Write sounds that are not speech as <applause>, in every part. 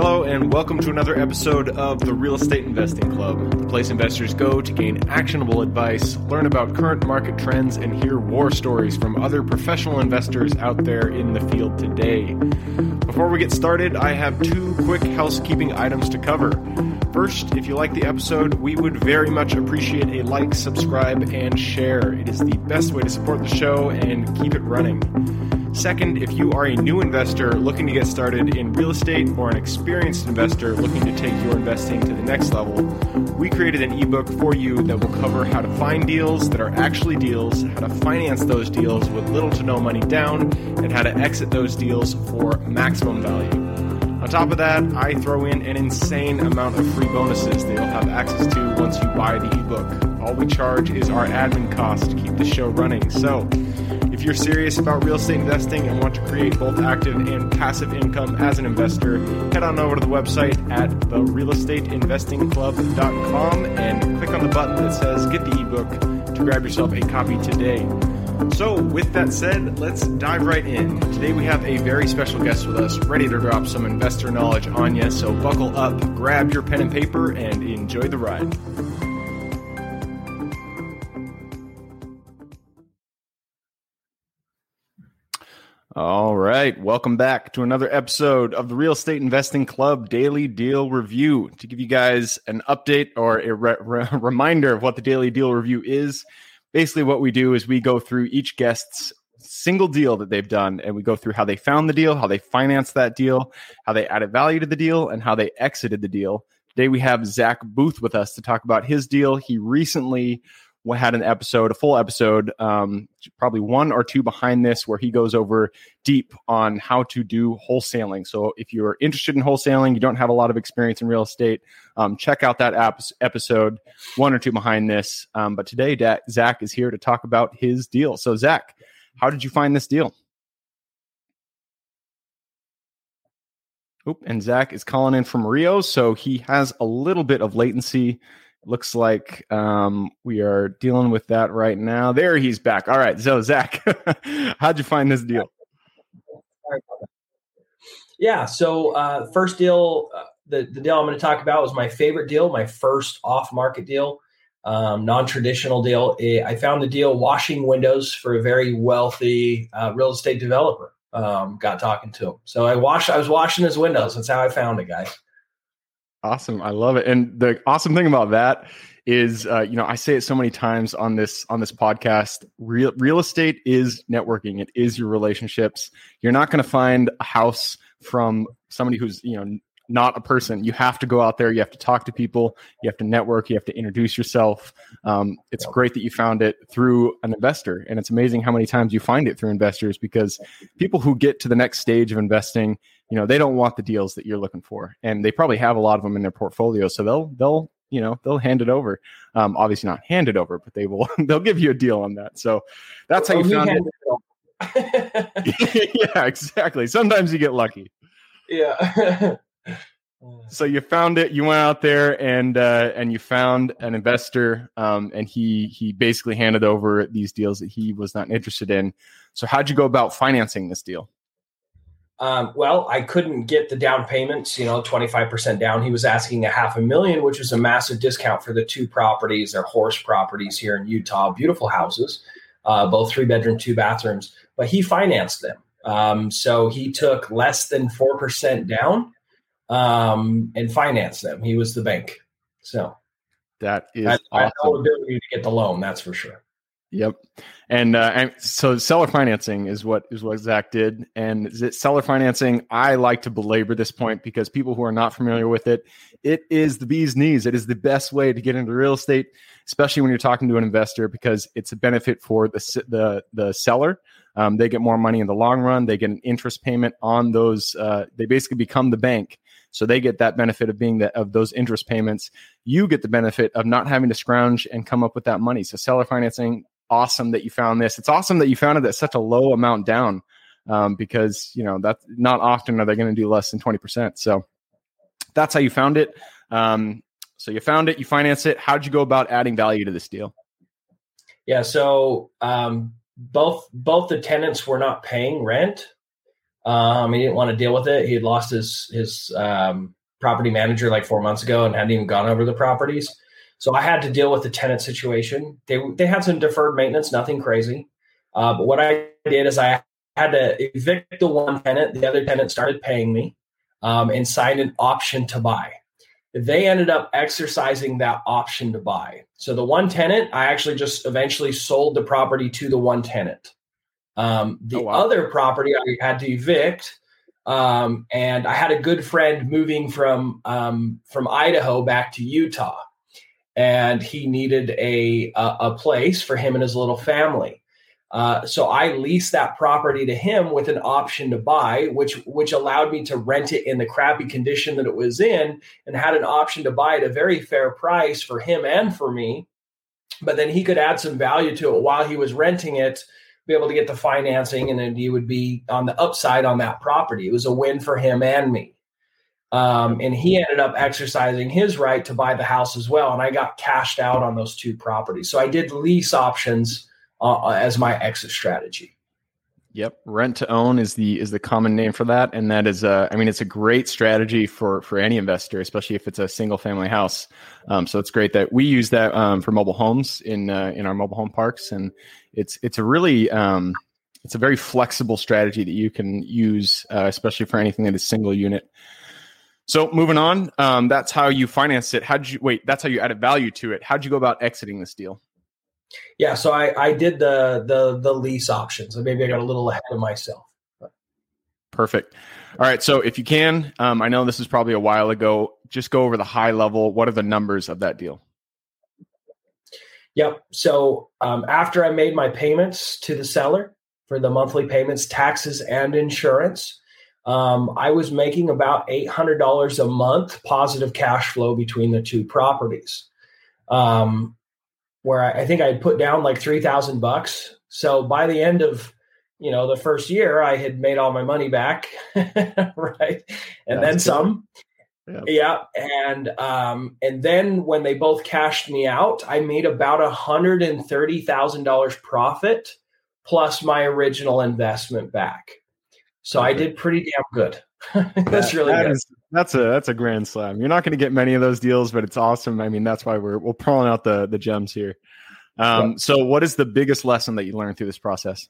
Hello, and welcome to another episode of the Real Estate Investing Club, the place investors go to gain actionable advice, learn about current market trends, and hear war stories from other professional investors out there in the field today. Before we get started, I have two quick housekeeping items to cover. First, if you like the episode, we would very much appreciate a like, subscribe, and share. It is the best way to support the show and keep it running. Second, if you are a new investor looking to get started in real estate or an experienced investor looking to take your investing to the next level, we created an ebook for you that will cover how to find deals that are actually deals, how to finance those deals with little to no money down, and how to exit those deals for maximum value. On top of that, I throw in an insane amount of free bonuses that you'll have access to once you buy the ebook. All we charge is our admin cost to keep the show running. So, if you're serious about real estate investing and want to create both active and passive income as an investor, head on over to the website at therealestateinvestingclub.com and click on the button that says Get the ebook to grab yourself a copy today. So, with that said, let's dive right in. Today we have a very special guest with us, ready to drop some investor knowledge on you. So, buckle up, grab your pen and paper, and enjoy the ride. All right. Welcome back to another episode of the Real Estate Investing Club Daily Deal Review. To give you guys an update or a re- re- <laughs> reminder of what the Daily Deal Review is, basically what we do is we go through each guest's single deal that they've done and we go through how they found the deal, how they financed that deal, how they added value to the deal, and how they exited the deal. Today we have Zack Boothe with us to talk about his deal. He recently had an episode, a full episode, um, probably one or two behind this, where he goes over deep on how to do wholesaling. So if you're interested in wholesaling, you don't have a lot of experience in real estate, um, check out that ap- episode, one or two behind this. Um, but today, da- Zack is here to talk about his deal. So, Zack, how did you find this deal? Oop, and Zack is calling in from Rio, so he has a little bit of latency looks like um, we are dealing with that right now. There he's back. All right. So, Zack, <laughs> how'd you find this deal? Yeah. So, uh, first deal, uh, the, the deal I'm going to talk about was my favorite deal, my first off market deal, um, non traditional deal. I found the deal washing windows for a very wealthy uh, real estate developer. Um, got talking to him. So, I washed, I was washing his windows. That's how I found it, guys. Awesome, I love it. And the awesome thing about that is, uh, you know, I say it so many times on this on this podcast. Real real estate is networking. It is your relationships. You're not going to find a house from somebody who's you know not a person. You have to go out there. You have to talk to people. You have to network. You have to introduce yourself. Um, it's great that you found it through an investor, and it's amazing how many times you find it through investors because people who get to the next stage of investing you know they don't want the deals that you're looking for and they probably have a lot of them in their portfolio so they'll they'll you know they'll hand it over. Um, obviously not hand it over but they will <laughs> they'll give you a deal on that. So that's how you found it. <laughs> yeah exactly. Sometimes you get lucky. Yeah. <laughs> So you found it you went out there and uh, and you found an investor um, and he he basically handed over these deals that he was not interested in. So how'd you go about financing this deal um, well, I couldn't get the down payments, you know, 25% down. He was asking a half a million, which was a massive discount for the two properties. They're horse properties here in Utah, beautiful houses, uh, both three bedroom, two bathrooms, but he financed them. Um, so he took less than 4% down um, and financed them. He was the bank. So that is I, awesome. I ability to get the loan, that's for sure. Yep. And, uh, and so seller financing is what is what Zack did. And seller financing? I like to belabor this point because people who are not familiar with it, it is the bee's knees. It is the best way to get into real estate, especially when you're talking to an investor, because it's a benefit for the the the seller. Um, they get more money in the long run. They get an interest payment on those. Uh, they basically become the bank. So they get that benefit of being that of those interest payments. You get the benefit of not having to scrounge and come up with that money. So seller financing awesome that you found this. It's awesome that you found it at such a low amount down um, because you know that's not often are they going to do less than twenty percent. So that's how you found it. Um, so you found it, you finance it. How'd you go about adding value to this deal? Yeah, so um, both both the tenants were not paying rent. Um, he didn't want to deal with it. He had lost his his um, property manager like four months ago and hadn't even gone over the properties. So I had to deal with the tenant situation. They they had some deferred maintenance, nothing crazy. Uh, but what I did is I had to evict the one tenant. The other tenant started paying me um, and signed an option to buy. They ended up exercising that option to buy. So the one tenant, I actually just eventually sold the property to the one tenant. Um, the oh, wow. other property I had to evict, um, and I had a good friend moving from um, from Idaho back to Utah, and he needed a, a, a place for him and his little family. Uh, so I leased that property to him with an option to buy, which which allowed me to rent it in the crappy condition that it was in, and had an option to buy at a very fair price for him and for me. But then he could add some value to it while he was renting it, be able to get the financing, and then he would be on the upside on that property. It was a win for him and me. Um, and he ended up exercising his right to buy the house as well, and I got cashed out on those two properties. So I did lease options uh, uh, as my exit strategy. Yep, rent to own is the is the common name for that, and that is I mean it's a great strategy for for any investor, especially if it's a single family house. Um, so it's great that we use that um, for mobile homes in uh, in our mobile home parks, and it's it's a really um, it's a very flexible strategy that you can use, uh, especially for anything that is single unit. So moving on, um, that's how you finance it. How did you wait? That's how you added value to it. How did you go about exiting this deal? Yeah, so I, I did the the the lease options. So maybe I got a little ahead of myself. Perfect. All right. So if you can, um, I know this is probably a while ago. Just go over the high level. What are the numbers of that deal? Yep. So um, after I made my payments to the seller for the monthly payments, taxes, and insurance, um, I was making about eight hundred dollars a month positive cash flow between the two properties. Um, where I, I think I had put down like three thousand bucks. So by the end of you know the first year, I had made all my money back, <laughs> right, and That's then good. some. Yep. Yeah, and um, and then when they both cashed me out, I made about a hundred and thirty thousand dollars profit plus my original investment back. So okay. I did pretty damn good. <laughs> that's really that good. Is, that's a that's a grand slam. You're not going to get many of those deals, but it's awesome. I mean, that's why we're we're pulling out the the gems here. Um, So, what is the biggest lesson that you learned through this process?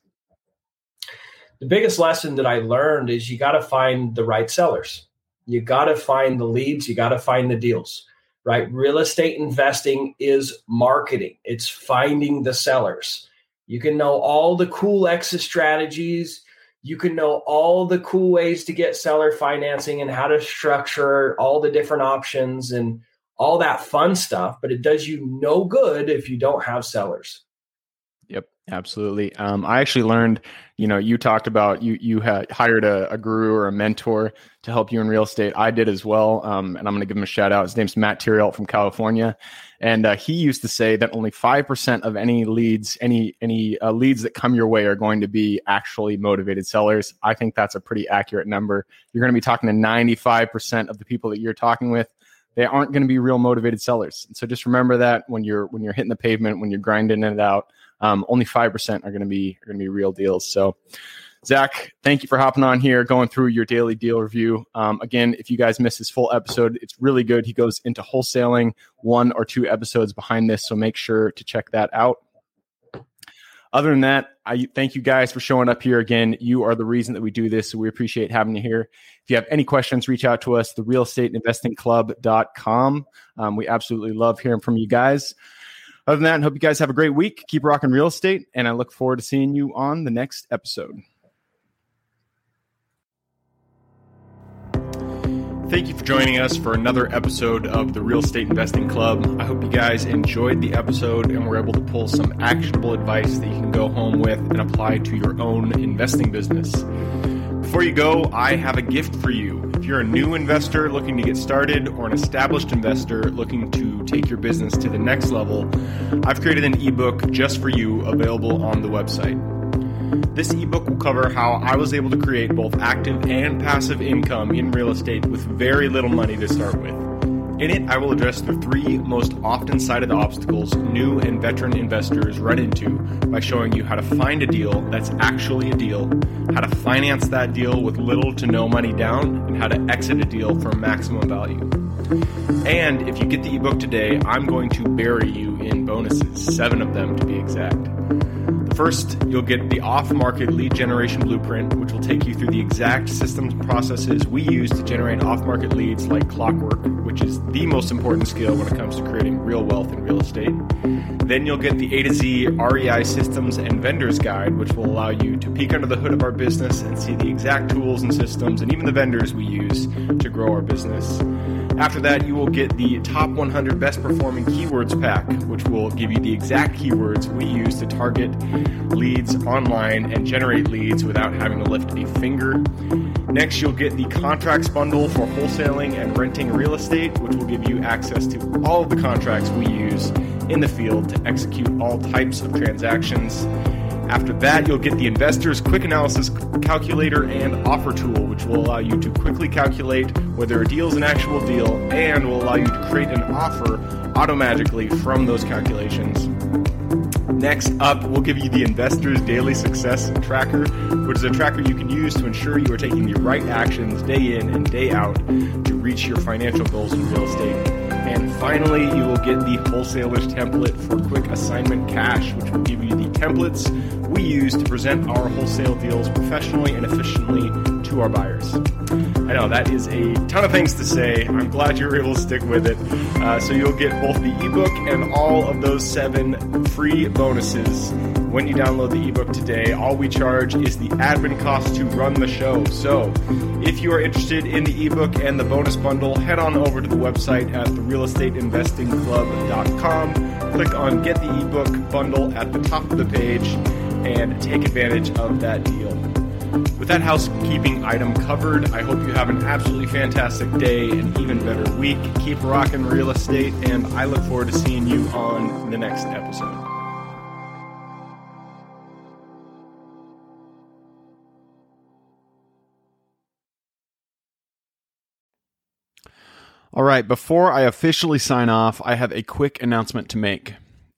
The biggest lesson that I learned is you got to find the right sellers. You got to find the leads. You got to find the deals. Right? Real estate investing is marketing. It's finding the sellers. You can know all the cool exit strategies you can know all the cool ways to get seller financing and how to structure all the different options and all that fun stuff, but it does you no good if you don't have sellers. Absolutely. Um, I actually learned, you know, you talked about you you had hired a, a, guru or a mentor to help you in real estate. I did as well, um, and I'm going to give him a shout out. His name's Matt Tirialt from California, and uh, he used to say that only five percent of any leads, any any uh, leads that come your way, are going to be actually motivated sellers. I think that's a pretty accurate number. You're going to be talking to 95 percent of the people that you're talking with they aren't going to be real motivated sellers. so just remember that when you're when you're hitting the pavement, when you're grinding it out, um, only five percent are going to be are going to be real deals. So. Zack, thank you for hopping on here, going through your daily deal review. Um, again, if you guys missed this full episode, it's really good. He goes into wholesaling one or two episodes behind this, so make sure to check that out. Other than that, I thank you guys for showing up here again. You are the reason that we do this, so we appreciate having you here. If you have any questions, reach out to us, the realestateinvestingclub.com. Um, we absolutely love hearing from you guys. Other than that, I hope you guys have a great week. Keep rocking real estate, and I look forward to seeing you on the next episode. Thank you for joining us for another episode of the Real Estate Investing Club. I hope you guys enjoyed the episode and were able to pull some actionable advice that you can go home with and apply to your own investing business. Before you go, I have a gift for you. If you're a new investor looking to get started or an established investor looking to take your business to the next level, I've created an ebook just for you available on the website. This ebook will cover how I was able to create both active and passive income in real estate with very little money to start with. In it, I will address the three most often cited obstacles new and veteran investors run into by showing you how to find a deal that's actually a deal, how to finance that deal with little to no money down, and how to exit a deal for maximum value. And if you get the ebook today, I'm going to bury you in bonuses, seven of them to be exact. First, you'll get the off market lead generation blueprint, which will take you through the exact systems and processes we use to generate off market leads like clockwork, which is the most important skill when it comes to creating real wealth in real estate. Then you'll get the A to Z REI systems and vendors guide, which will allow you to peek under the hood of our business and see the exact tools and systems and even the vendors we use to grow our business. After that, you will get the top 100 best performing keywords pack, which will give you the exact keywords we use to target leads online and generate leads without having to lift a finger. Next, you'll get the contracts bundle for wholesaling and renting real estate, which will give you access to all of the contracts we use in the field to execute all types of transactions. After that, you'll get the Investor's Quick Analysis Calculator and Offer Tool, which will allow you to quickly calculate whether a deal is an actual deal and will allow you to create an offer automatically from those calculations. Next up, we'll give you the Investor's Daily Success Tracker, which is a tracker you can use to ensure you are taking the right actions day in and day out to reach your financial goals in real estate. And finally, you will get the wholesaler's template for quick assignment cash, which will give you the templates we use to present our wholesale deals professionally and efficiently to our buyers. I know that is a ton of things to say. I'm glad you were able to stick with it. Uh, so you'll get both the ebook and all of those seven free bonuses when you download the ebook today. All we charge is the admin cost to run the show. So if you are interested in the ebook and the bonus bundle, head on over to the website at therealestateinvestingclub.com. Click on Get the ebook bundle at the top of the page and take advantage of that deal. With that housekeeping item covered, I hope you have an absolutely fantastic day and even better week. Keep rocking real estate, and I look forward to seeing you on the next episode. All right, before I officially sign off, I have a quick announcement to make.